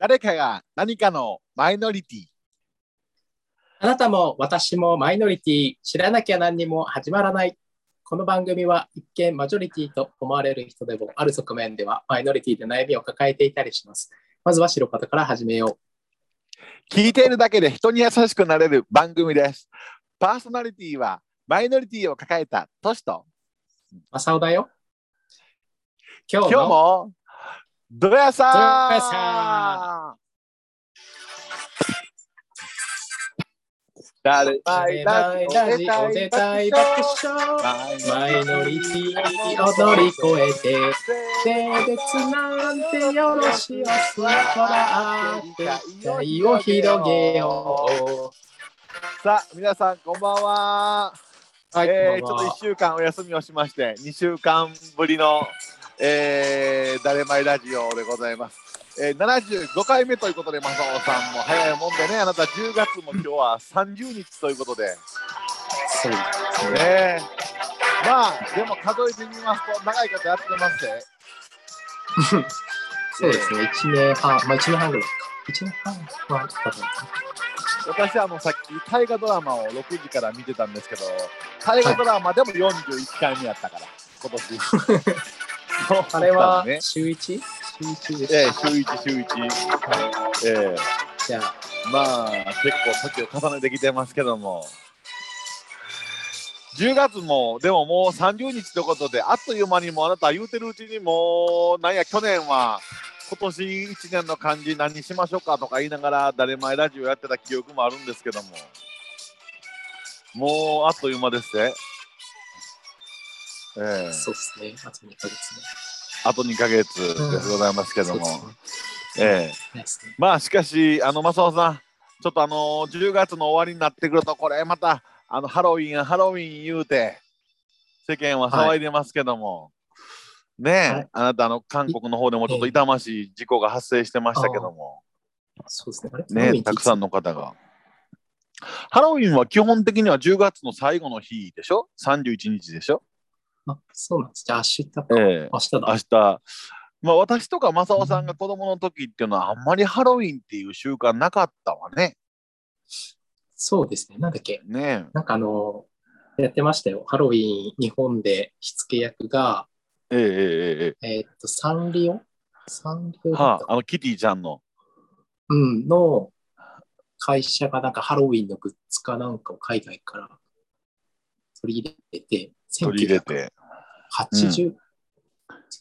誰かが何かのマイノリティ。あなたも私もマイノリティ、知らなきゃ何にも始まらない。この番組は一見マジョリティと思われる人でもある側面ではマイノリティで悩みを抱えていたりします。まずは白方から始めよ聞いているだけで人に優しくなれる番組です。パーソナリティはマイノリティを抱えたトシと、う。マサオだよ。今日もドヤさん。ドヤさ誰マイラジオラジオで大爆笑マイノリティを乗り越えて性別なんてよろしおすからあって愛を広げよさあ皆さんこんばんは、はい、えーちょっと1週間お休みをしまして2週間ぶりの、えー、誰マイラジオでございます、えー、75回目ということでマサオさんも早いもんでねあなた10月も今日は30日ということでそうですね。まあでも数えてみますと長いことやってますね そうですね。1年半、まあ1年半ぐらい。1年半はあっ。私あのさっき大河ドラマを6時から見てたんですけど大河ドラマでも41回目やったから今年そう あれはね。週 1? 週1でええす週1週1ええ。じゃあ、まあ結構時を重ねてきてますけども。10月もでももう30日ということであっという間にもうあなた言うてるうちにもうなんや去年は今年1年の漢字何にしましょうかとか言いながら誰前ラジオやってた記憶もあるんですけども。もうあっという間ですね。ええそうですね。あと2ヶ月ね。あと2ヶ月でございますけども、そうですねええ。まあしかし、あの正雄さん、ちょっとあの10月の終わりになってくると、これまたあのハロウィン、ハロウィン言うて、世間は騒いでますけども、ねえ、はいあなたあの韓国の方でもちょっと痛ましい事故が発生してましたけども、そうですね。ねえ、たくさんの。の方が。ハロウィンは基本的には10月の最後の日でしょ ?31 日でしょ？あ、そうなんです。じゃあ明日か。ええ明日だ。明日。まあ私とか正雄さんが子供の時っていうのはあんまりハロウィンっていう習慣なかったわね。そうですね。なんだっけ。ねなんかあの、やってましたよ。ハロウィン日本で火付け役が、えええええええーっと、サンリオ？サンリオはあ、あのキティちゃんの。うん、の会社がなんかハロウィンのグッズかなんかを海外から取り入れて、取り入れて。1980、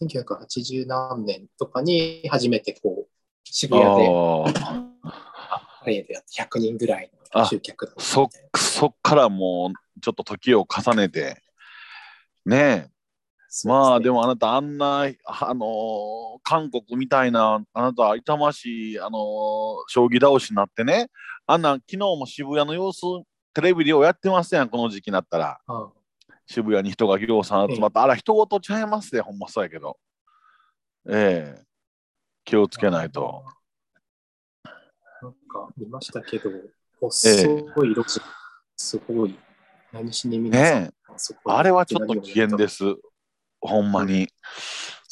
1980何年とかに初めてこう、渋谷であパレードやって100人ぐらいの集客だそそっからもうちょっと時を重ねて。ねえ。まあでも、もあなたあんな、あのー韓国みたいなあなた痛ましい、あのー将棋倒しになってね。あんな昨日も渋谷の様子テレビでやってますやんこの時期になったら。あ渋谷に人がぎょうさん集まって、あら人ごとちゃいますでほんまそうやけど。ええ。気をつけないと。なんか見ましたけど、細い路地、すごい、何しに皆さんねあれはちょっと危険です。ほんまに。い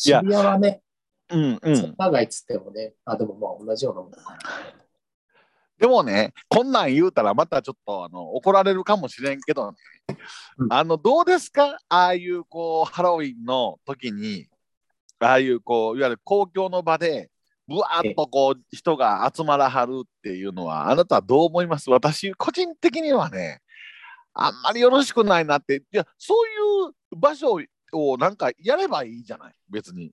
や。渋谷はね、うんうん。長いっつってもね、あ、でもまあ同じようなもん。でもね、こんなん言うたらまたちょっとあの怒られるかもしれんけどね、うん。あのどうですか？ああいうこうハロウィンの時に、ああいうこういわゆる公共の場で、ぶわーっとこう人が集まらはるっていうのは、あなたはどう思います？私、個人的にはね、あんまりよろしくないなって、いや、そういう場所をなんかやればいいじゃない、別に。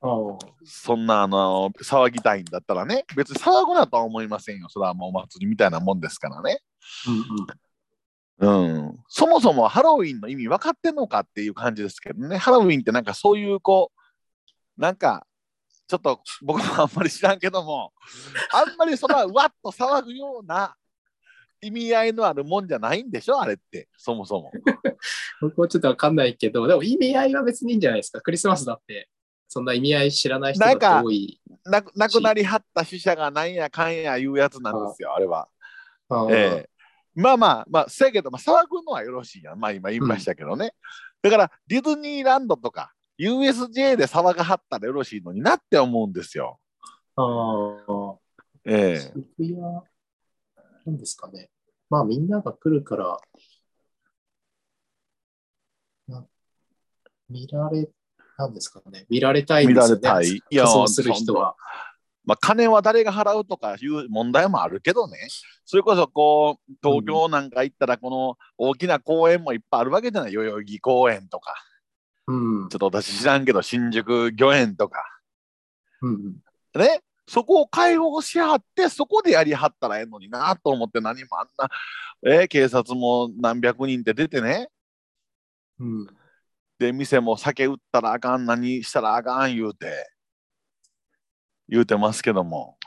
そんなあの騒ぎたいんだったらね、別に騒ぐなとは思いませんよ。それはもうお祭りみたいなもんですからね。うん。そもそもハロウィンの意味分かってんのかっていう感じですけどね。ハロウィンってなんかそういうこう、なんか、ちょっと僕もあんまり知らんけども、あんまりそんなうわっと騒ぐような意味合いのあるもんじゃないんでしょ？あれって、そもそも。僕もちょっとわかんないけど、でも意味合いは別にいいんじゃないですか。クリスマスだって、そんな意味合い知らない人だって多い。なく亡くなりはった死者がなんやかんや言うやつなんですよ、あれは。ああええまあまあまあ、せやけど、まあ、騒ぐのはよろしいやん。まあ今言いましたけどね。だから、ディズニーランドとか、USJ で騒がはったらよろしいのになって思うんですよ。ああ、ええ渋谷、なんですかね。まあみんなが来るから、な見られ、なんですかね。見られたいですよね。られたい。いや、仮装する人は。まあ、金は誰が払うとかいう問題もあるけどね、それこそこう東京なんか行ったら、この大きな公園もいっぱいあるわけじゃない、代々木公園とか、うんちょっと私知らんけど、新宿御苑とか、うんね、そこを開放しはって、そこでやりはったらええのになと思って、何もあんな、えー警察も何百人って出てね、うん。で、店も酒売ったらあかん、何したらあかん言うて、言うてますけども、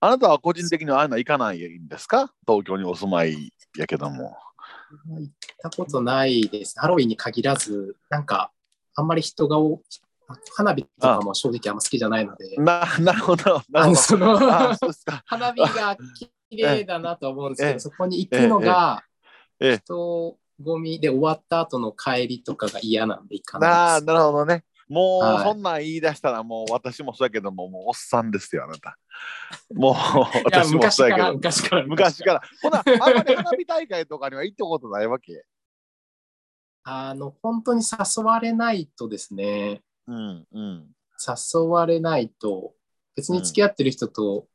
あなたは個人的にはああいうの行かないんですか？東京にお住まいやけども。行ったことないです。ハロウィンに限らず、なんか、あんまり人が多花火とかも正直あんま好きじゃないので、な、なるほど、なるほあのそのど。花火が綺麗だなと思うんですけええ。ど、そこに行くのが人混みで終わった後の帰りとかが嫌なんで行かないです。なるほどね。もう、はいそんなん言い出したら、もう私もそうやけども、もうおっさんですよ、あなた。もう、私も昔から、そうやけど。昔から。昔から。ほな、あんまり花火大会とかには行ったことないわけ？あの、本当に誘われないとですね、うん、うん。誘われないと、別に付き合ってる人と、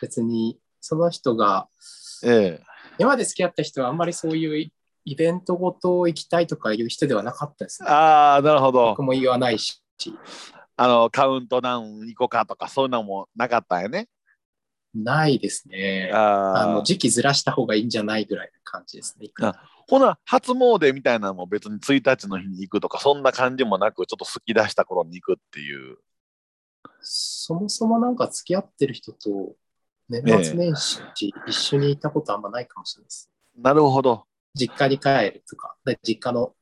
別にその人が、ええ。今まで付き合った人はあんまりそういうイベントごと行きたいとかいう人ではなかったですね。ああ、なるほど僕。も言わないし。あの、カウントダウン行こうかとか、そういうのもなかったんやね。ないですね。ああのあ。時期ずらした方がいいんじゃないぐらいな感じですね。あほな、初詣みたいなのも別に1日の日に行くとか、そんな感じもなく、ちょっと好き出した頃に行くっていう。そもそもなんか付き合ってる人と年末年始一緒にいたことあんまないかもしれないです。なるほど。実家に帰るとか、で実家の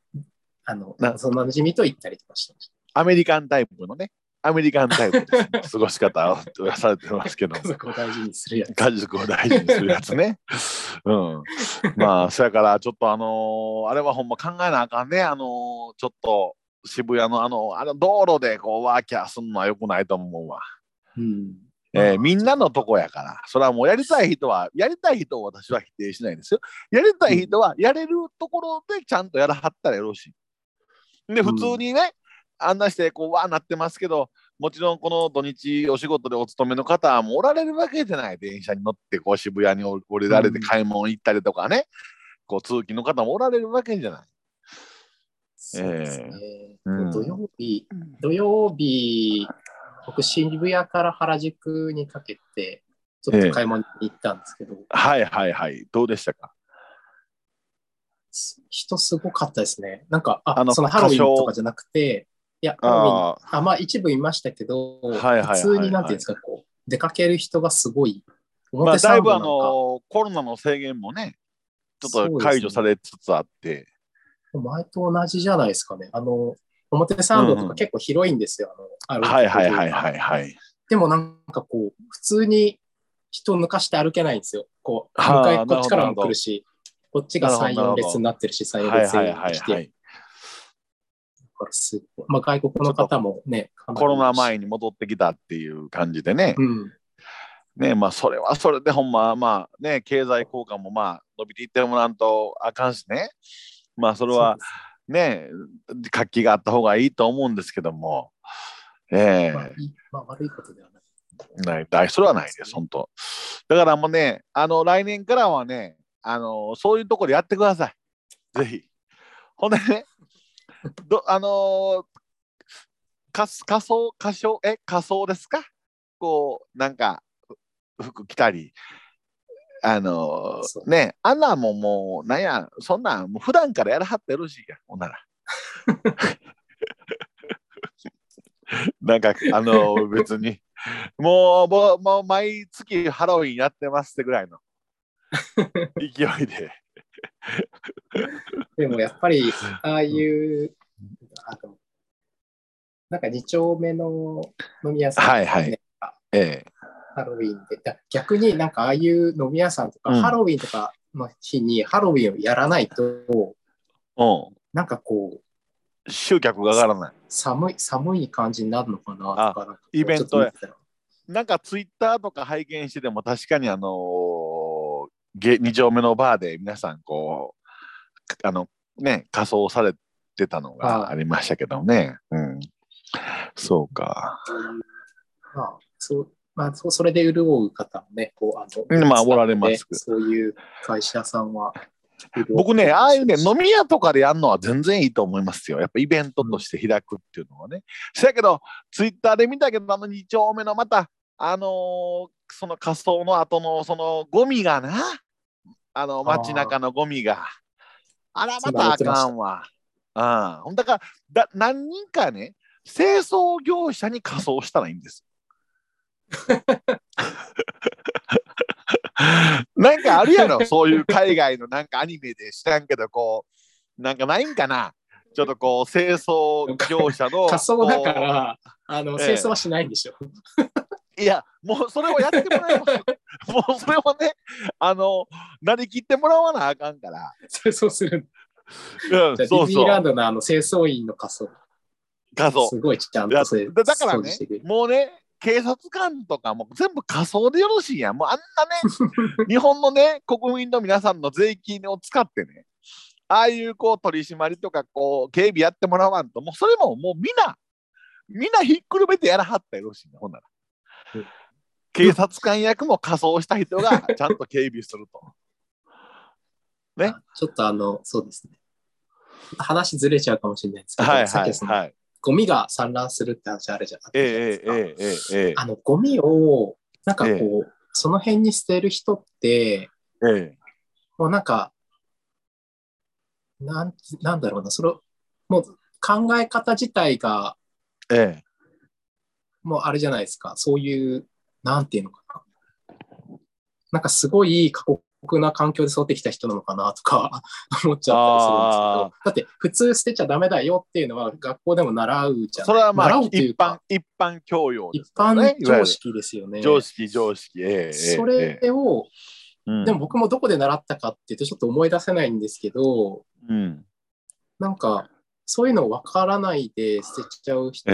あのなその馴染みと行ったりとかしてましアメリカンタイプのね、アメリカンタイプです、ね、過ごし方をされてますけどた。家族を大事にするやつ。家族を大事にするやつね。うん。まあ、そやから、ちょっとあのーあれはほんま考えなあかんね。あのーちょっと渋谷のあの、あの道路でこうワーキャーすんのはよくないと思うわ。うんえーみんなのとこやから、それはもうやりたい人は、やりたい人を私は否定しないんですよ。やりたい人は、やれるところでちゃんとやらはったらよろしい。で、普通にね、案内して、こう、わーなってますけど、もちろんこの土日お仕事でお勤めの方はもうおられるわけじゃない。電車に乗って、こう渋谷に降りられてうん買い物行ったりとかね、こう通勤の方もおられるわけじゃない。そうですね。うん土曜日、土曜日、僕、渋谷から原宿にかけて、ちょっと買い物に行ったんですけど、はいはいはい。どうでしたか？す人すごかったですね。なんか、ああのそのハロウィンとかじゃなくて、いや、ハロウィン、ああまあ一部いましたけど、普通になんていうんですか、こう、出かける人がすごい、まあ、表だいぶあのコロナの制限もね、ちょっと解除されつつあって、前と同じじゃないですかね。あの、表参道とか結構広いんですよ。あのはいはいはいはいはい。でもなんかこう、普通に人を抜かして歩けないんですよ。こう、はあ向かい、こっちからも来るし、こっちが3、なるほど4列になってるし、3、4列はいはいに来て、はいはい。だからすごいまあ、外国の方もね、コロナ前に戻ってきたっていう感じでね、うん。ねまあそれはそれでほんままあね経済効果もまあ伸びていってもらわんとあかんしねまあそれはね活気があった方がいいと思うんですけども。ええ。そうですまあまあ、悪いことではない。ない大それはないです本当。だからもうねあの来年からはねあのそういうところでやってください。ぜひ。ほんでね どあのか仮装仮装え仮装ですか？こうなんかふ服着たりあのそう。ねあんなんももうなんやそんなんもう普段からやらはってよろしいやほんなら。なんかあの別に。もうもうもう毎月ハロウィンやってますってぐらいの。勢いで。でもやっぱり、ああいう、あのなんか2丁目の飲み屋さん、はいはい。ええハロウィンで、だ逆になんかああいう飲み屋さんとか、うん。ハロウィンとかの日にハロウィンをやらないと、うん。なんかこう、集客が上がらない。寒い、寒い感じになるのかなとか、イベントやなんかツイッターとか拝見してても確かにあのー、げ2丁目のバーで皆さんこうあのね仮装されてたのがありましたけどね。うん、そうか。まあ、そう、まあ、それで潤う方もね、こう、あの、うんまあおられますそういう会社さんは。僕ね、ああいうね、飲み屋とかでやるのは全然いいと思いますよ。やっぱイベントとして開くっていうのはね。せやけど、ツイッターで見たけど、あの2丁目のまた、あのーその仮装の後のそのゴミがな、あの街中のゴミが、あらまたあかんわ。うんだからだ、何人かね、清掃業者に仮装したらいいんです。なんかあるやろ、そういう海外のなんかアニメで知らんけど、こう、なんかないんかな？ちょっとこう、清掃業者の。仮装だかこら、あの、ええ清掃はしないんでしょ。う いや、もうそれをやってもらいます。もうそれをね、あの、なりきってもらわなあかんから。清掃する。うん、ディズニーラン。ドのあの清掃員の仮装、仮装。すごいちゃんだとそれだだからねもうね、警察官とかも全部仮装でよろしいやん。もうあんなね、日本のね、国民の皆さんの税金を使ってね、ああいうこう取り締まりとかこう警備やってもらわんと、もうそれももうみんな、みんなひっくるめてやらはったらよろしいね、ほんならうん。警察官役も仮装した人が ちゃんと警備すると。ねあちょっとあの、そうですね。話ずれちゃうかもしれないですけど、はいはいはい。ゴミが散乱するって話あるじゃないですか。えー、えー、えー、あの、ゴミを、なんかこう、えー、その辺に捨てる人って、えー、もうなんか、なん、なんだろうな、それ、もう考え方自体が、ええ。もうあれじゃないですか、そういう、なんていうのかな。なんかすごい過酷な環境で育ってきた人なのかなとか 思っちゃったりするんですけど、だって普通捨てちゃダメだよっていうのは学校でも習うじゃん。それはまあ一般か、一般教養で一般常識ですよね。常識常識。ええええそれを、うん。でも僕もどこで習ったかっていうとちょっと思い出せないんですけど、うん。なんか、そういうの分からないで捨てちゃう人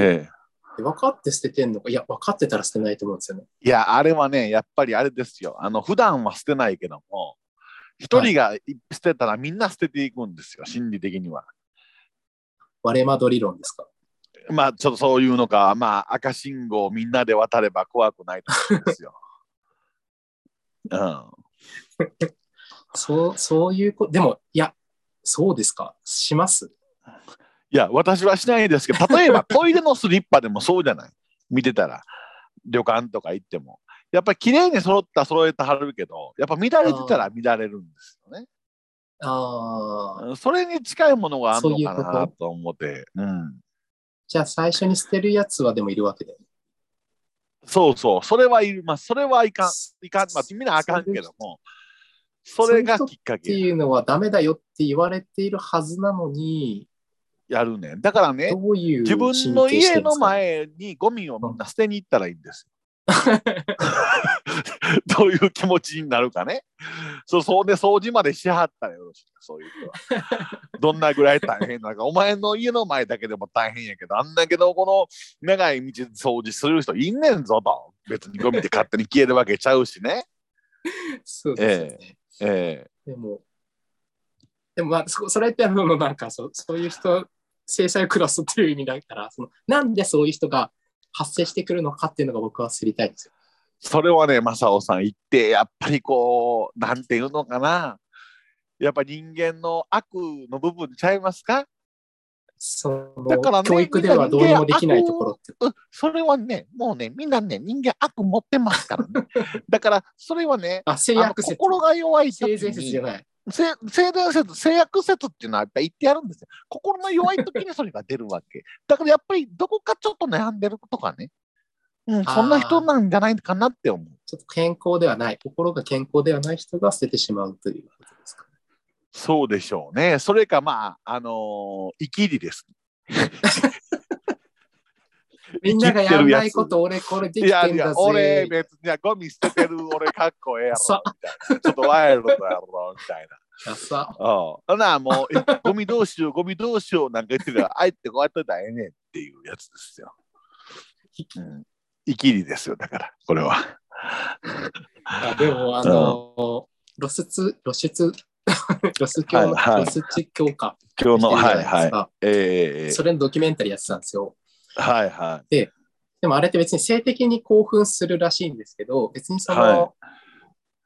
分かって捨ててんのか、いや、分かってたら捨てないと思うんですよね。いや、あれはね、やっぱりあれですよ。あの、普段は捨てないけども、一人が捨てたらみんな捨てていくんですよ、心理的には。割れ窓理論ですか？まあ、ちょっとそういうのか、まあ、赤信号をみんなで渡れば怖くないと思うんですよ。うん。そう、そういうこと、でも、いや、そうですか？します？いや、私はしないですけど、例えばトイレのスリッパでもそうじゃない？見てたら、旅館とか行っても。やっぱり綺麗に揃った揃えてはるけど、やっぱ乱れてたら乱れるんですよね。ああ。それに近いものがあるのかなとと思って。うん。じゃあ最初に捨てるやつはでもいるわけだよね。そうそう、それはいる、まあ、それはいかん、いかん、まあ、みんなあかんけども、それがきっかってけいうのはダメだよって言われているはずなのに、やるねん。だからね、どういう自分の家の前にゴミをみんな捨てに行ったらいいんですよ。どういう気持ちになるかね。そう、そうで掃除までしはったらよろしい。そういう人は。どんなぐらい大変なのか。お前の家の前だけでも大変やけど、あんだけど、この長い道掃除する人いんねんぞと。別にゴミで勝手に消えるわけちゃうしね。そうですよね。えでも、でもまあそそれってあのなんかそうそういう人、制裁を下すっていう意味だからその、なんでそういう人が発生してくるのかっていうのが僕は知りたいんですよ。それはね、正雄さん言って、やっぱりこう、なんていうのかな。やっぱ人間の悪の部分ちゃいますか？そのだからね教育ではどうにもできないところって。うんそれはね、もうね、みんなね、人間悪持ってますからね。だから、それはね、あ。心が弱い時性善説じゃに、ない。性性善説、性悪説っていうのはやっぱり言ってやるんですよ。心の弱い時にそれが出るわけ。だからやっぱりどこかちょっと悩んでるとかね、うん、そんな人なんじゃないかなって思う。ちょっと健康ではない、心が健康ではない人が捨ててしまうということですかね。そうでしょうね。それか、まあ、あのー、生きりです。みんながやらないこと、俺これできいやいやてんだぜ。、俺別にいやゴミ捨ててる俺かっこええやろ。ちょっとワイルドやろみたいな。あさうん。ほなもう、えゴミどうしよう、ゴミどうしようなんか言ってたら、あえてこうやっといたらええねんっていうやつですよ。うん、イキリですよ、だから、これは。あでも、あの、露出、露出、露出教、はいはい露出教か。今日の、はいはい。えそれのドキュメンタリーやってたんですよ。はいはでもあれって別に性的に興奮するらしいんですけど、別にその、は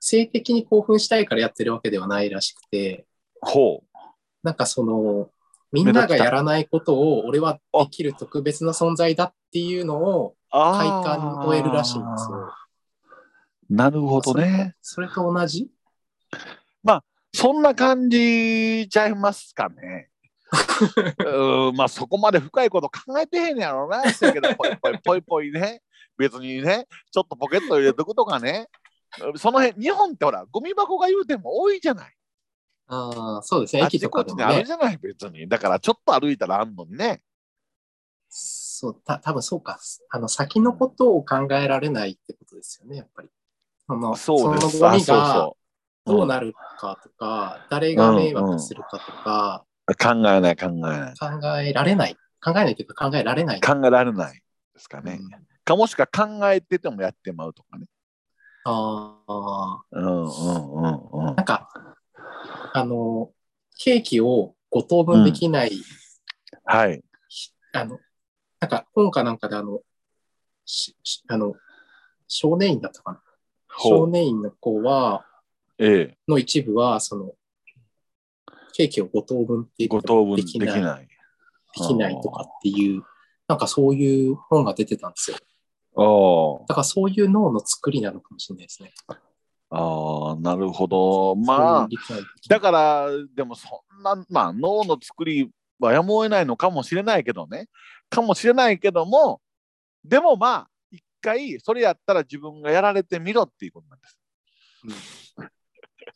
性的に興奮したいからやってるわけではないらしくて、い。ほう。なんかその、みんながやらないことを俺はできる特別な存在だっていうのを快あ感を得るらしいんですよ。なるほどね。それと同じ？そんな感じちゃいますかね。うまあそこまで深いこと考えてへんやろうな。だけど、ぽいぽいぽいぽいね。別にね、ちょっとポケット入れとくとかね。その辺、日本ってほら、ゴミ箱が言うても多いじゃない。ああ、そうですね。あっ駅とちこっちにかでもね。あるじゃない、別に。だからちょっと歩いたらあんのにね。そう、た多分そうか。あの、先のことを考えられないってことですよね、やっぱり。そのそうです。そのゴミがどうなるかとか、誰が迷惑するかとか、考えない、考えない。考えられない。考えないというか考えられない。考えられないですかね。うんかもしくは考えててもやってまうとかね。ああ、うんうんうんうんなん。か、あの、ケーキを5等分できない、はい。あの、なんか本かなんかであの、ししあの、少年院だったかな。少年院の子は、ええ。の一部は、その、ケーキを5等分っていう五こと等分できできないない。できないとかっていう、なんかそういう本が出てたんですよ。あだからそういう脳の作りなのかもしれないですね。あ、ああ、なるほど。まあ、だから、でもそんな、まあ、脳の作りはやむを得ないのかもしれないけどね。かもしれないけども、でもまあ、一回、それやったら自分がやられてみろっていうことなんです。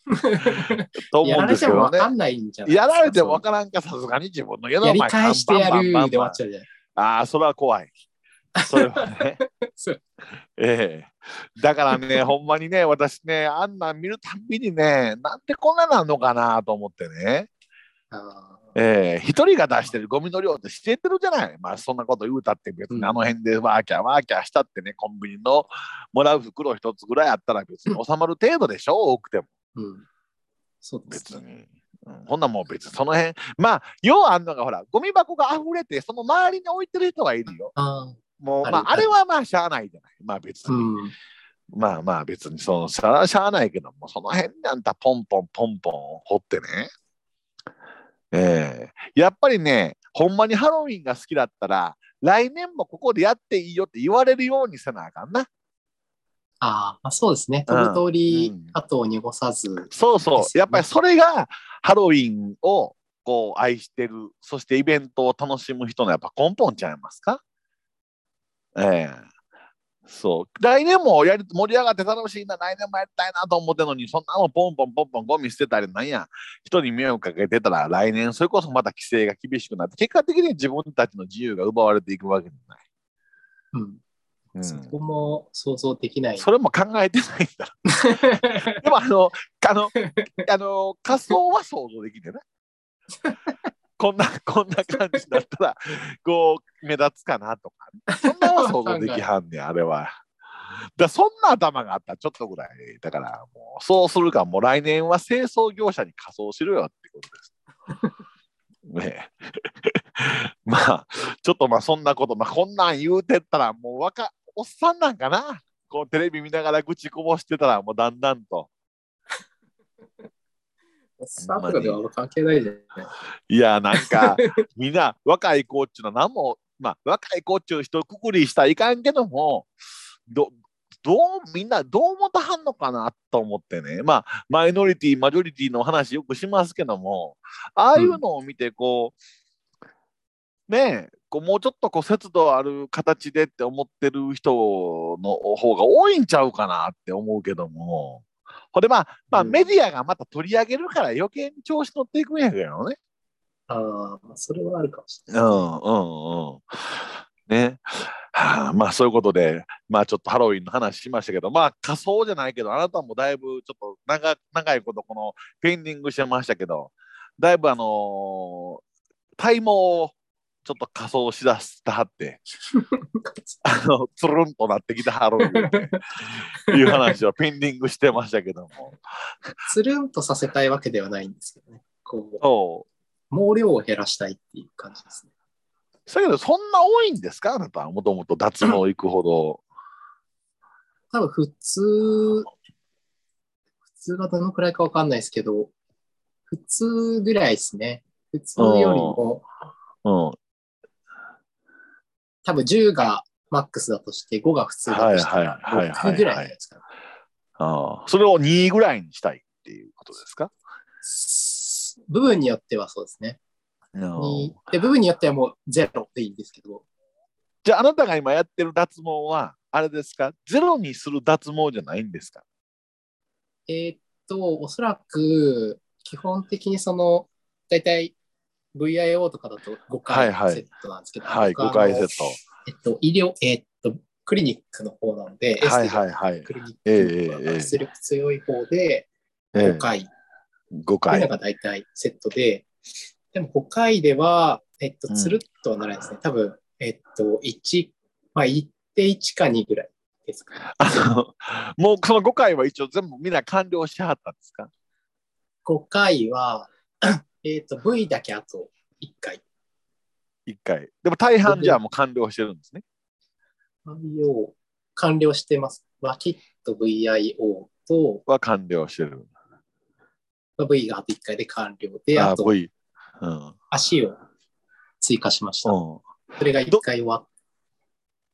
と思うんやられですけどね。ても分かんないんじゃないやられても分かからんか、さすがに自分の家のやり前返してやるで終わっちゃうじゃないああ、それは怖い。それはね。ええだからね、ほんまにね、私ね、あんなん見るたんびにね、なんでこんななんのかなと思ってね。あええ一人が出してるゴミの量って知ってるじゃない。まあそんなこと言うたって別うんにあの辺でワーキャーワーキャーしたってね、コンビニのもらう袋一つぐらいあったら別に収まる程度でしょ、多くてもーうん。そうです別ね。に。うん、ほんなもん別にその辺、まあ、要はあんのがほら、ゴミ箱が溢れて、その周りに置いてる人がいるよ。もう、あるまあ、あれはまあ、しゃあないじゃない。まあ別に。うん。まあまあ別にそのしゃあしゃあないけどもその辺にあんたポンポンポンポン掘ってねええやっぱりねほんまにハロウィンが好きだったら来年もここでやっていいよって言われるようにせなあかんなああ、そうですね。うん。飛ぶ通りうん、後を濁さず。そうそう、やっぱりそれがハロウィンをこう愛してるそしてイベントを楽しむ人のやっぱ根本ちゃいますか？ええ。そう。来年もやり盛り上がって楽しいな来年もやりたいなと思ってんのにそんなのポンポンポンポンゴミ捨てたりなんや人に迷惑かけてたら来年それこそまた規制が厳しくなって結果的に自分たちの自由が奪われていくわけじゃない、うん。うんそこも想像できない。それも考えてないんだ でもあの、あの、あの、仮想は想像できてね。こんな、こんな感じだったら、こう、目立つかなとか、ね、そんなのは想像できはんねん、あれは。だそんな頭があったらちょっとぐらい。だから、もう、そうするか、もう来年は清掃業者に仮装しろよってことです。ねえ まあ、ちょっとまあそんなこと、まあこんなん言うてったらもう若、おっさんなんかな。こうテレビ見ながら愚痴こぼしてたらもうだんだんと。スタートとかではあんま関係ないじゃない。いや、なんかみんな若い子っちゅうのは何も、まあ若い子っちゅう人くくりしたらいかんけども、どどうみんなどう思ったはんのかなと思ってね。まあマイノリティ、マジョリティの話よくしますけども、ああいうのを見てこう、ねえ、こうもうちょっとこう節度ある形でって思ってる人の方が多いんちゃうかなって思うけども。ほんでまあ、まあ、うんメディアがまた取り上げるから余計に調子乗っていくんやけどね。ああ、それはあるかもしれない。うんうんうん。ね。はあ、まあそういうことで、まあちょっとハロウィンの話しましたけど、まあ仮装じゃないけど、あなたもだいぶちょっと長長いことこのペンディングしてましたけど、だいぶあのー体毛をちょっと仮装しだしてはって、あの、つるんとなってきてはる言うていう話をペンディングしてましたけども。つるんとさせたいわけではないんですけどね。こう。毛量を減らしたいっていう感じですね。だけど、そんな多いんですか？あなた、もともと脱毛行くほど。多分普通、普通がどのくらいかわかんないですけど、普通ぐらいですね。普通よりも、うん。多分10がマックスだとして、5が普通だとしたら、はいはいはいはい6ぐらい。じゃないですか。ああ。それを2ぐらいにしたいっていうことですか？部分によってはそうですね。で部分によってはもうゼロでいいんですけど、じゃあ、あなたが今やってる脱毛は、あれですか？ゼロにする脱毛じゃないんですか？えーっと、おそらく、基本的にその、だいたい VIO とかだと5はい回はいセットなんですけど、はい、5僕は回セッあのえっと、医療、えーっと、クリニックの方なので、ト。はいはいはい。クリニッええクの出力強い方でええ5回、5こういうの回。が大体セットで、でも5回では、えっと、うんつるっとはならないですね。多分、えっと、1、まあ、1.1か2ぐらいですかね。あのもうその5回は一応全部みんな完了しはったんですか？5回は、えっと、V だけあと1回。1回。でも大半じゃあもう完了してるんですね。VIO 完了してます。脇と VIO とは完了してる。まあ V があと1回で完了で、ああと V。うん。足を追加しました。うんそれが1回終わっ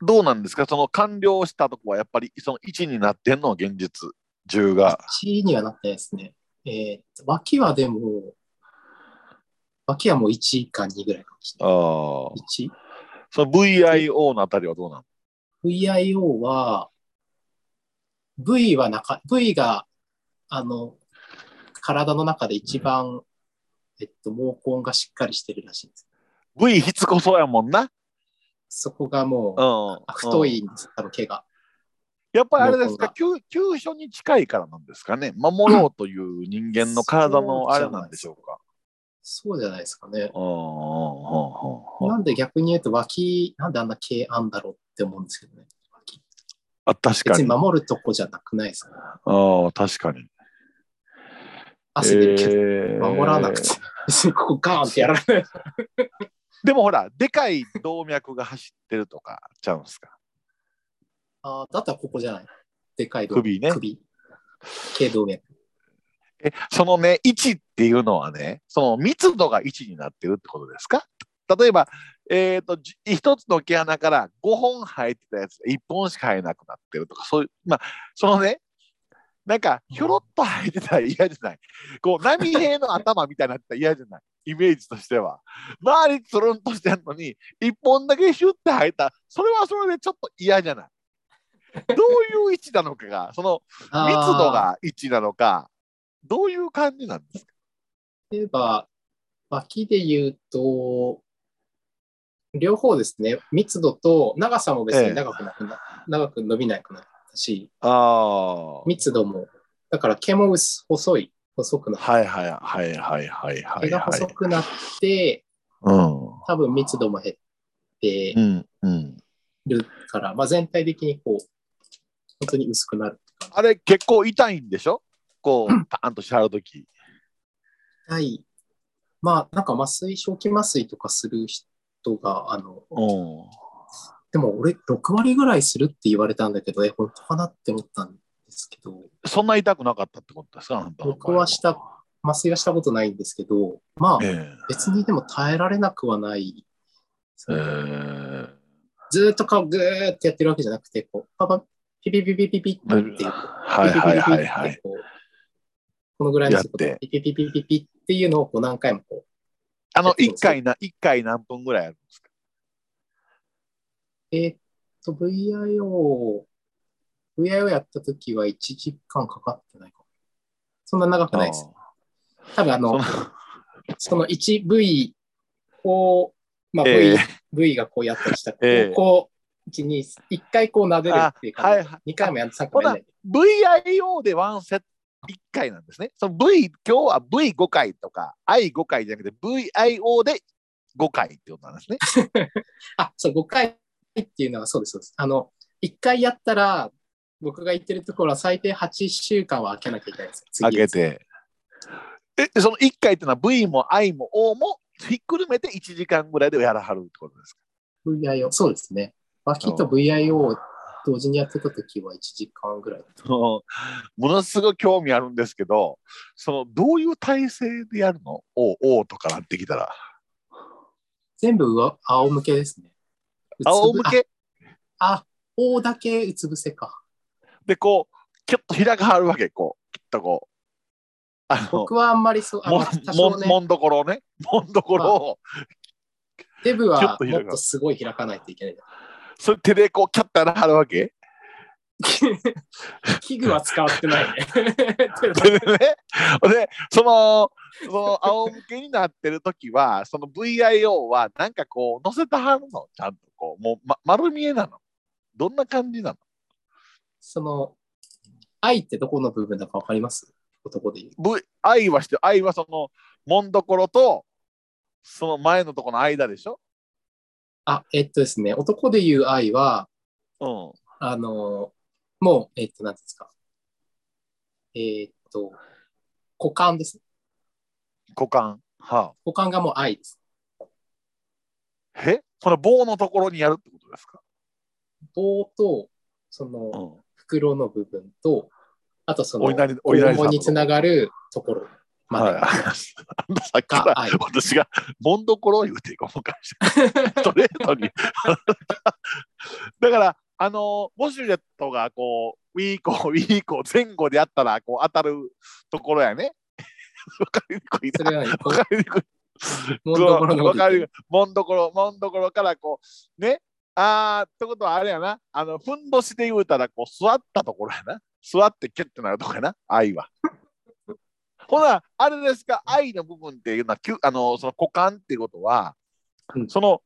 どうなんですか？その完了したとこはやっぱりその1になってんの現実。10が。1にはなってないですね。えーと脇はでも、脇はもう1か2ぐらいかもしれああ。ない。1? その VIO のあたりはどうなの VIO は、V は中、V が、あの、体の中で一番、えっと、毛根がしっかりしてるらしいんです。?V しつこそうやもんな。そこがもう、うん。太うんいんです、多分毛が。やっぱりあれですか急所に近いからなんですかね守ろうという人間の体のあれなんでしょうか。そうじゃないですかね。なんで逆に言うと脇、なんであんな毛あんだろうって思うんですけどね。脇あ確かに。別に守るとこじゃなくないですか、ああ確かに。汗出るけど、えー守らなくて。別にここガーンってやらない。でもほら、でかい動脈が走ってるとかちゃうんすか？あーだったらここじゃない？でかい動首ね首。頸動脈。え、そのね、1っていうのはね、その密度が1になってるってことですか？例えば、えっ、と、じ一つの毛穴から5本生えてたやつ1本しか生えなくなってるとか、そういう、まあ、そのね、なんか、ひょろっと生えてたら嫌じゃない？こう、波平の頭みたいになってたら嫌じゃない？イメージとしては。周りつるんとしてんのに、1本だけシュッて生えた。それはそれでちょっと嫌じゃない？どういう位置なのかが、その密度あが1なのか、どういう感じなんですか？ー。例えば、脇で言うと、両方ですね。密度と長さも別に長くなくな、長く伸びなくなったし、ああ。密度も、だから毛も薄細い、細くなって、はいはいはいはいはいは毛がいはい。細くなって、うん。多分密度も減ってうんうん。るから、まあ全体的にこう、本当に薄くなる。あれ結構痛いんでしょ？こう、パーンとしはるとき。はい。まあ、なんか麻酔、正気麻酔とかする人が、あの、うん。でも俺6割ぐらいするって言われたんだけど、え、本当かなって思ったんですけど、そんな痛くなかったってことですか？僕はした麻酔はしたことないんですけど、まあ、え別にでも耐えられなくはない。ええずーっと顔ぐーってやってるわけじゃなくて、こう、パパ、ピピピピピピっていう、ーはいはいはいはい。このぐらいの速ピピピピピピっていうのをこう何回もこう、あの、一回な、一回何分ぐらいやるんですかえーっと、VIO、VIO やったときは1時間かかってないかも。そんな長くないです。多分あの、そのその 1V を、まあ V、ええ V がこうやったりしたら、ええこう、1、2、1回こう撫でるっていう感じで、あはいはい2回もやって3回もやんない。VIO でワンセット1回なんですね。その V、今日は V5 回とか I5 回じゃなくて VIO で5回ってことなんですね。あ、そう、5回っていうのはそうです、そうです。あの、1回やったら、僕が言ってるところは最低8週間は空けなきゃいけないんですよ。開けて。え、その1回っていうのは V も I も O もひっくるめて1時間ぐらいでやらはるってことですか？VIO、そうですね。脇と VIO を同時にやってた時は1時間ぐらい。ものすごい興味あるんですけど、そのどういう体勢でやるの ?O、O とかなってきたら。全部上仰向けですね。仰向け？あ、あ、O だけうつ伏せか。で、こう、キュッと開かはるわけ、こう、きっとこう。僕はあんまりそう、あもまあ多少ね、んもんどころね。もんどころを、デブちょはっと開くもっとすごい開かないといけない。それ手でこう、キャッとやらはるわけ？器具は使ってないね。でね、で、その、その仰向けになってる時は、その VIO はなんかこう、乗せたはるの？ちゃんとこう、もう、ま、丸見えなの？どんな感じなの？その、愛ってどこの部分だかわかります？男で言う。v、愛はして、愛はその、もんどころと、その前のところの間でしょ？あ、えっとですね、男で言う愛は、うん。あの、もう、えっと、なんですか。えっと、股間ですね。股間。は股間がもう愛です。あ。え？この棒のところにやるってことですか？棒と、その、うん。袋の部分と、あとその、お稲荷につながるところまではい。さっきから。私がもんどころを言うてごまかして、ス トレートに。だから、あのウォシュレットがこう、ウィーコー、ウィーコー前後でやったらこう当たるところやね。わかりにくいな。わかりにくい。うもんどころもんどころ、もんどころからこう、ね。あー、ってことはあれやな。あの、ふんどしで言うたら、こう、座ったところやな。座ってキュッてなるとこやな。愛は。ほな、あれですか、愛の部分っていうのは、きゅあの、その股間っていうことは、うんその、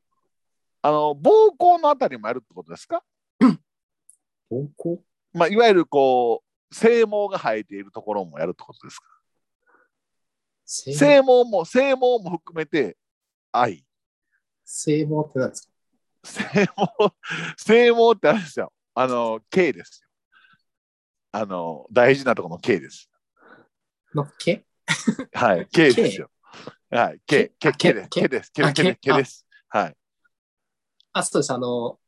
あの、膀胱のあたりもやるってことですか？膀胱？まあ、いわゆるこう、精毛が生えているところもやるってことですか？性精毛も、精毛も含めて、愛。性毛って何ですか？精毛、精毛ってあれですよ。あの、K ですよ。あの、大事なところの K です。の毛はい、K ですよ。はい、K、あ K です。K です。あです。K です。はい。あ、そうです。あの、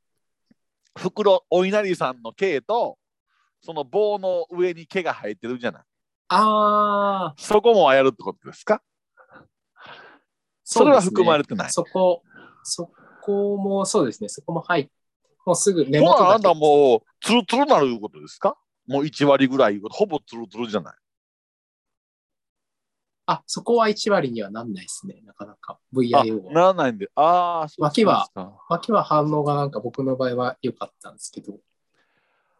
袋、お稲荷さんの K と、その棒の上に毛が生えてるじゃない。ああ、そこもやるってことですか？それは含まれてない。そこ、そこもそうですね。そこも入って、もうすぐ根ほ元だけなあんたもう、ツルツルなるいうことですか？もう1割ぐらい、ほぼツルツルじゃない。あ、そこは1割にはなんないですね。なかなか。あ VIO は。ならないんで。ああ、そうですか脇は反応がなんか僕の場合は良かったんですけど。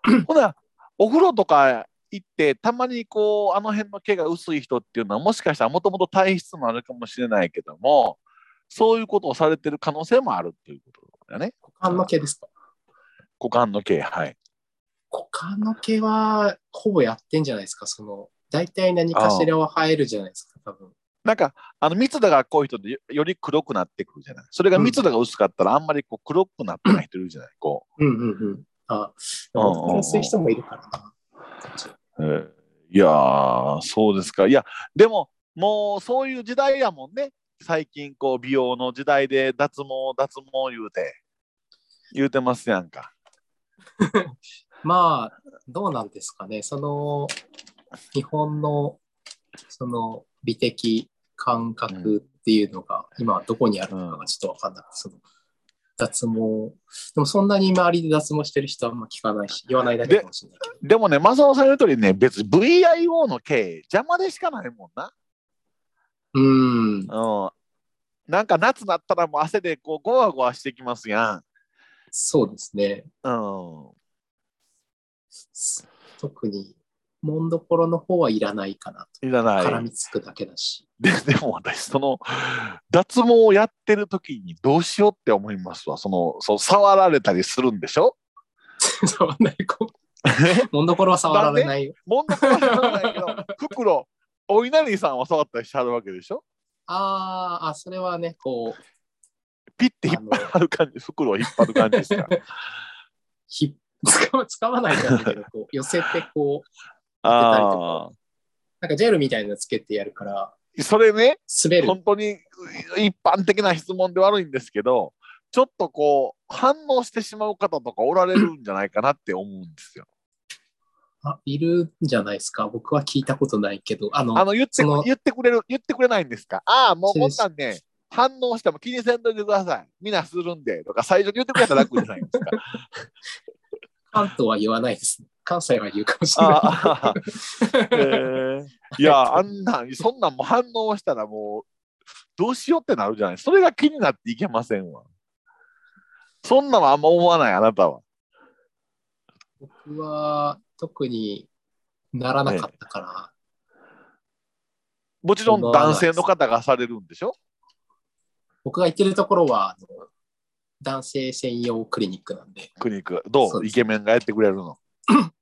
ほな、お風呂とか行って、たまにこう、あの辺の毛が薄い人っていうのは、もしかしたらもともと体質もあるかもしれないけども、そういうことをされてる可能性もあるということだね。股間の毛ですか？股間の毛、はい。股間の毛はほぼやってんじゃないですか。その、大体何かしらは生えるじゃないですか、多分。なんか、あの密度が濃い人でよより黒くなってくるじゃない。それが密度が薄かったら、あんまりこう黒くなってない人いるじゃない。こうんうんうん。うんうんうんも薄い人もいるからな。う。えーいやー、そうですか。いや、でも、もうそういう時代やもんね。最近、こう、美容の時代で脱毛、脱毛言うて、言うてますやんか。まあ、どうなんですかね。その、日本の、その、美的感覚っていうのが、今はどこにあるのかがちょっとわかんなくて、その、脱毛。でもそんなに周りで脱毛してる人はあんま聞かないし、言わないだけかもしれないけど。でもね、正雄さん言う通りね、別に VIO の毛、邪魔でしかないもんな。うーん。うん。なんか夏なったらもう汗でこう、ゴワゴワしてきますやそうですね。ん。うん。特に、もんどころの方はいらないかなと。いらない。絡みつくだけだし。で でも私その脱毛をやってる時にどうしようって思いますわそのそう触られたりするんでしょ？触らない子。もんどころは触られないよ。もんどころは触らないけど袋お稲荷さんは触ったりしてはるわけでしょ？あーあ、それはね、こう、ピッて引っ張る感じ、袋を引っ張る感じですか？ひ使わ使わないじゃないけど、こう寄せてこう、あなんかジェルみたいなのつけてやるから、あ。それね、滑る。本当に一般的な質問で悪いんですけど、ちょっとこう、反応してしまう方とかおられるんじゃないかなって思うんですよ。あ、いるんじゃないですか？僕は聞いたことないけど、あの、あの、言って言ってくれる、言ってくれないんですか？ああ、もうこんなんね、反応しても気にせんといてください。みんなするんで、とか最初に言ってくれたら楽じゃないですか。関東は言わないですね。関西は言うかもしれない。いや、あんなん、そんなんも反応したらもう、どうしようってなるじゃない。それが気になっていけませんわ。そんなのあんま思わない、あなたは。僕は特にならなかったから、もちろん男性の方がされるんでしょ？僕が行ってるところは、男性専用クリニックなんで。クリニック。どう？イケメンがやってくれるの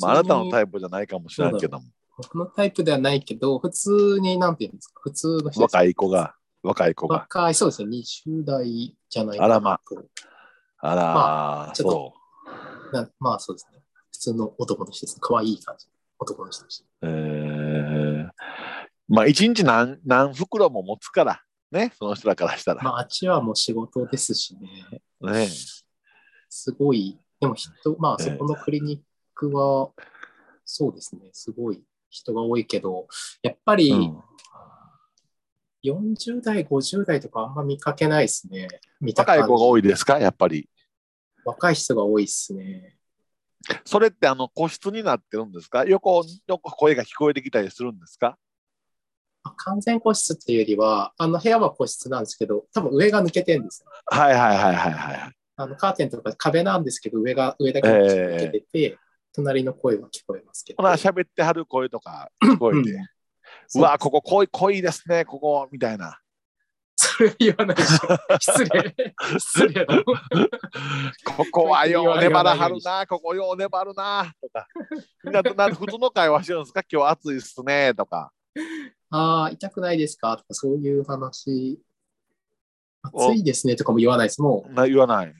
まあ、あなたのタイプじゃないかもしれないけども。僕のタイプではないけど、普通に、なんていうんですか、普通の人若い子が、若い子が。若い、そうですね、20代じゃないかあらまなと。あら、まあちょっそなまあそうですね。普通の男の人です。可愛い感じ。男の人でした。う。えー、まあ、一日何何袋も持つから、ね、その人らからしたら。まああっちはもう仕事ですしね。ね、すごい、でも人、まあええそこのクリニックは、そうですね、すごい人が多いけど、やっぱりうん40代、50代とかあんま見かけないですね。見た若い子が多い。いですか、やっぱり。若い人が多いですね。それってあの個室になってるんですか？横、横声が聞こえてきたりするんですか？まあ完全個室っていうよりは、あの部屋は個室なんですけど、多分上が抜けてるんですよ。はいはいはいはいはい。あのカーテンとか壁なんですけど、上が、上だけ抜けてて、隣の声は聞こえますけど。ほな、喋ってはる声とか聞こえて、うわ、ここ濃い濃いですね、ここ、みたいな。それ言わないでしょ。失礼。失礼だ。ここはよう粘らはるな、ここよう粘るな、とか。みんな、なん普通の会話してるんですか？今日暑いっすね、とか。ああ、痛くないですか？とか、そういう話。お暑いですねとかも言わないです。もな言わない。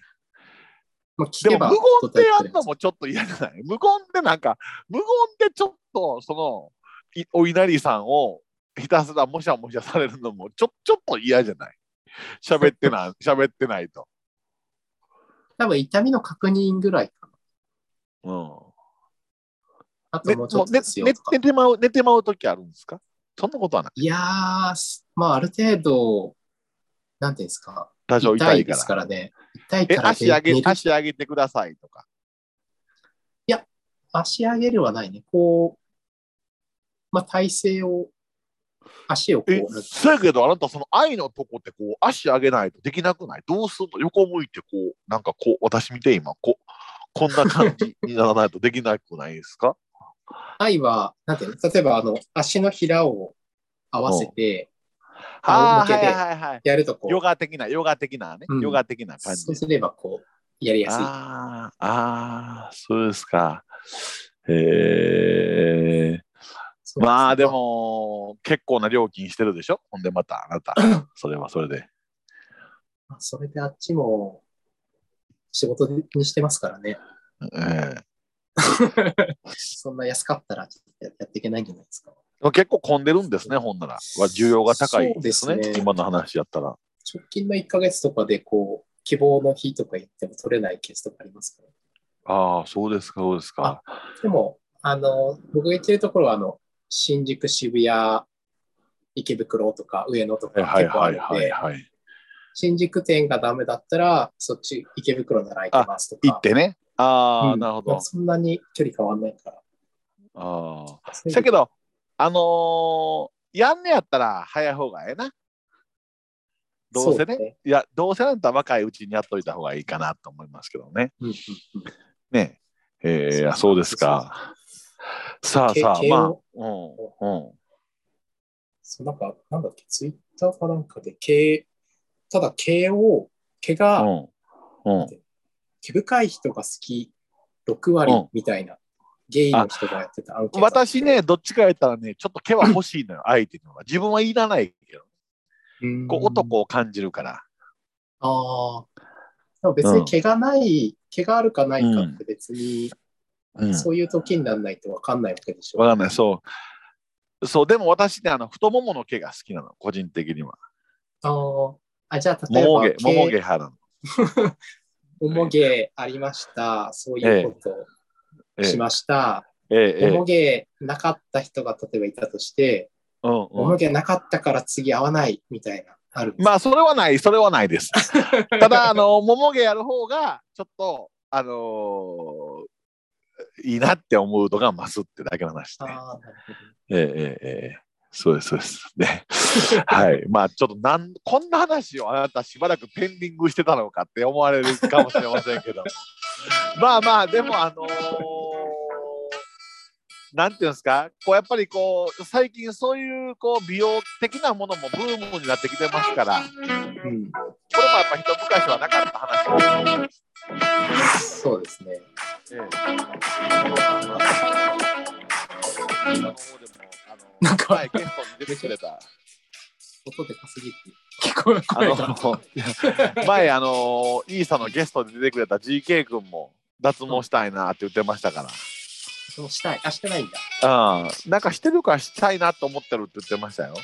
う、まあ、聞けばでも無言でやるのもちょっと嫌じゃない？無言でなんか、無言でちょっと、その、いお稲荷さんをひたすらもしゃもしゃされるのもちょちょっと嫌じゃない？喋ってない、喋ってないと。多分痛みの確認ぐらいかな。うん。あね、ともうちょっとで。寝てまう、寝てまう時あるんですか？そんなことはない。いやー、すまあ、ある程度、なんていうんですか？多少痛い。ですからね。痛いえ、から足上げ足上げてくださいとか。足上げるはないね。こう、まあ、体勢を、足をこえう、そうやけど、あなたその愛のとこってこう、足上げないとできなくない？どうするの？横向いてこう、なんかこう、私見て今、こう、こんな感じにならないとできなくないですか？愛は、なんていうの？例えば、あの、足のひらを合わせて、ああ、仰向けではいはいはい。やるとこう、ヨガ的な、ヨガ的なね、うんヨガ的な感じそう。すれば、こう、やりやすい。ああ、そうですか。へえ。まあで、も、結構な料金してるでしょ？ほんでまた、あなた、それはそれで。まあそれであっちも、仕事にしてますからね。ええ そんな安かったらややっていけないんじゃないですか。結構混んでるんですね、ほんなら。は需要が高いですね、すね今の話やったら。直近の1ヶ月とかで、こう、希望の日とか言っても取れないケースとかありますから。ああ、そうですか、そうですか。でも、あの、僕が言ってるところは、あの、新宿、渋谷、池袋とか上野とかはい結構あるんはいはいで、はい。新宿店がダメだったら、そっち池袋なら行けますとか。行ってね。ああ、うんなるほど。そんなに距離変わんないから。ああ。だけど、あのーやんねやったら早い方がええな。どうせね。そねいや、どうせなんだ若いうちにやっといた方がいいかなと思いますけどね。うんうんうんねえー、そうですか。さあけさあ、まあうん、うん。そうなんか、なんだっけ、ツイッターかなんかで、K、ただ、毛を、毛が、うん。うん。毛深い人が好き6割うんみたいな、ゲイの人がやってたアンケート。私ね、どっちかやったらね、ちょっと毛は欲しいのよ、相手には。自分はいらないけど。うんこう男を感じるから。ああ。でも別に毛がない、毛があるかないかって別に、うん、そういう時にならないと分かんないわけでしょ。わかんない、そう。そう、でも私ね、あの太ももの毛が好きなの、個人的には。あーあ、じゃあ例えばもも毛、もも毛派なの。もも毛ありました。そういうことええしました。えええもも毛なかった人が例えばいたとして、うんもうんも毛なかったから次会わないみたいな、あまあ、それはない、それはないです。ただ、あの、もも毛やる方が、ちょっと、あのーいいなって思うのが増すってだけの話ね。あーなるほどええええええそうです、そうです。ね。はい。まあ、ちょっとなん、こんな話をあなたしばらくペンディングしてたのかって思われるかもしれませんけど。まあまあ、でも、あのーなんていうんですか、こうやっぱりこう、最近そういうこう美容的なものもブームになってきてますから、これもうん、やっぱ一昔はなかった話です。そうですね。なんか前ゲストに出てくれた。音でかすぎて聞こえ前あのイーサのゲストで出てくれた GK 君も脱毛したいなって言ってましたから、そうしたい。あ、してないんだ。うん、なんかしてるからしたいなと思ってるって言ってましたよ。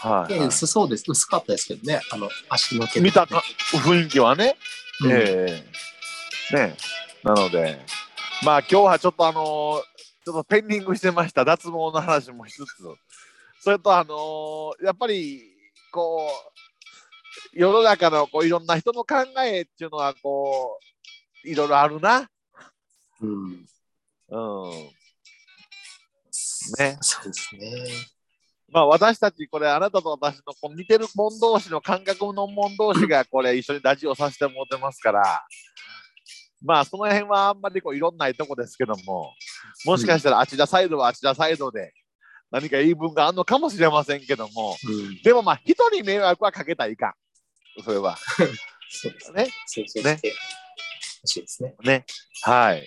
はい、えはい薄そうです。薄かったですけどね。あの、足の毛見たか雰囲気はね、うんええねなのでまあ今日はちょっとあのちょっとペンディングしてました脱毛の話もしつつそれとあのやっぱりこう世の中のこういろんな人の考えっていうのはこういろいろあるな。うん。うん。ね。そうですね。まあ私たちこれあなたと私のこう似てるもん同士の感覚のもん同士がこれ一緒にラジオさせてもらってますからまあその辺はあんまりこういろんないとこですけどももしかしたらあちらサイドはあちらサイドで何か言い分があるのかもしれませんけどもうん。でもまあ一人迷惑はかけたらいかん。それは。そうですね。ねしいですね。ねはい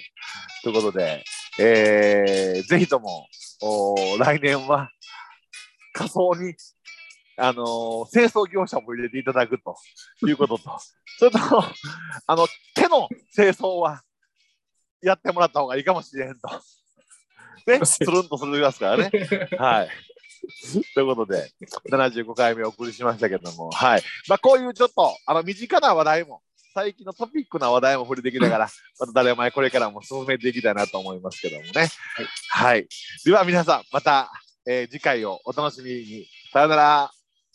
ということで、えーぜひともお来年は仮装にあのー清掃業者も入れていただくということと、それと、あの、手の清掃はやってもらった方がいいかもしれんと。ね、つるんとするますからね。はい。ということで、75回目お送りしましたけども、はい。まあ、こういうちょっと、あの、身近な話題も、最近のトピックな話題も触れてきながら、また誰前これからも進めていきたいなと思いますけどもね。はい。では皆さん、また、えー次回をお楽しみに。さよなら。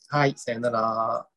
はい、さよなら。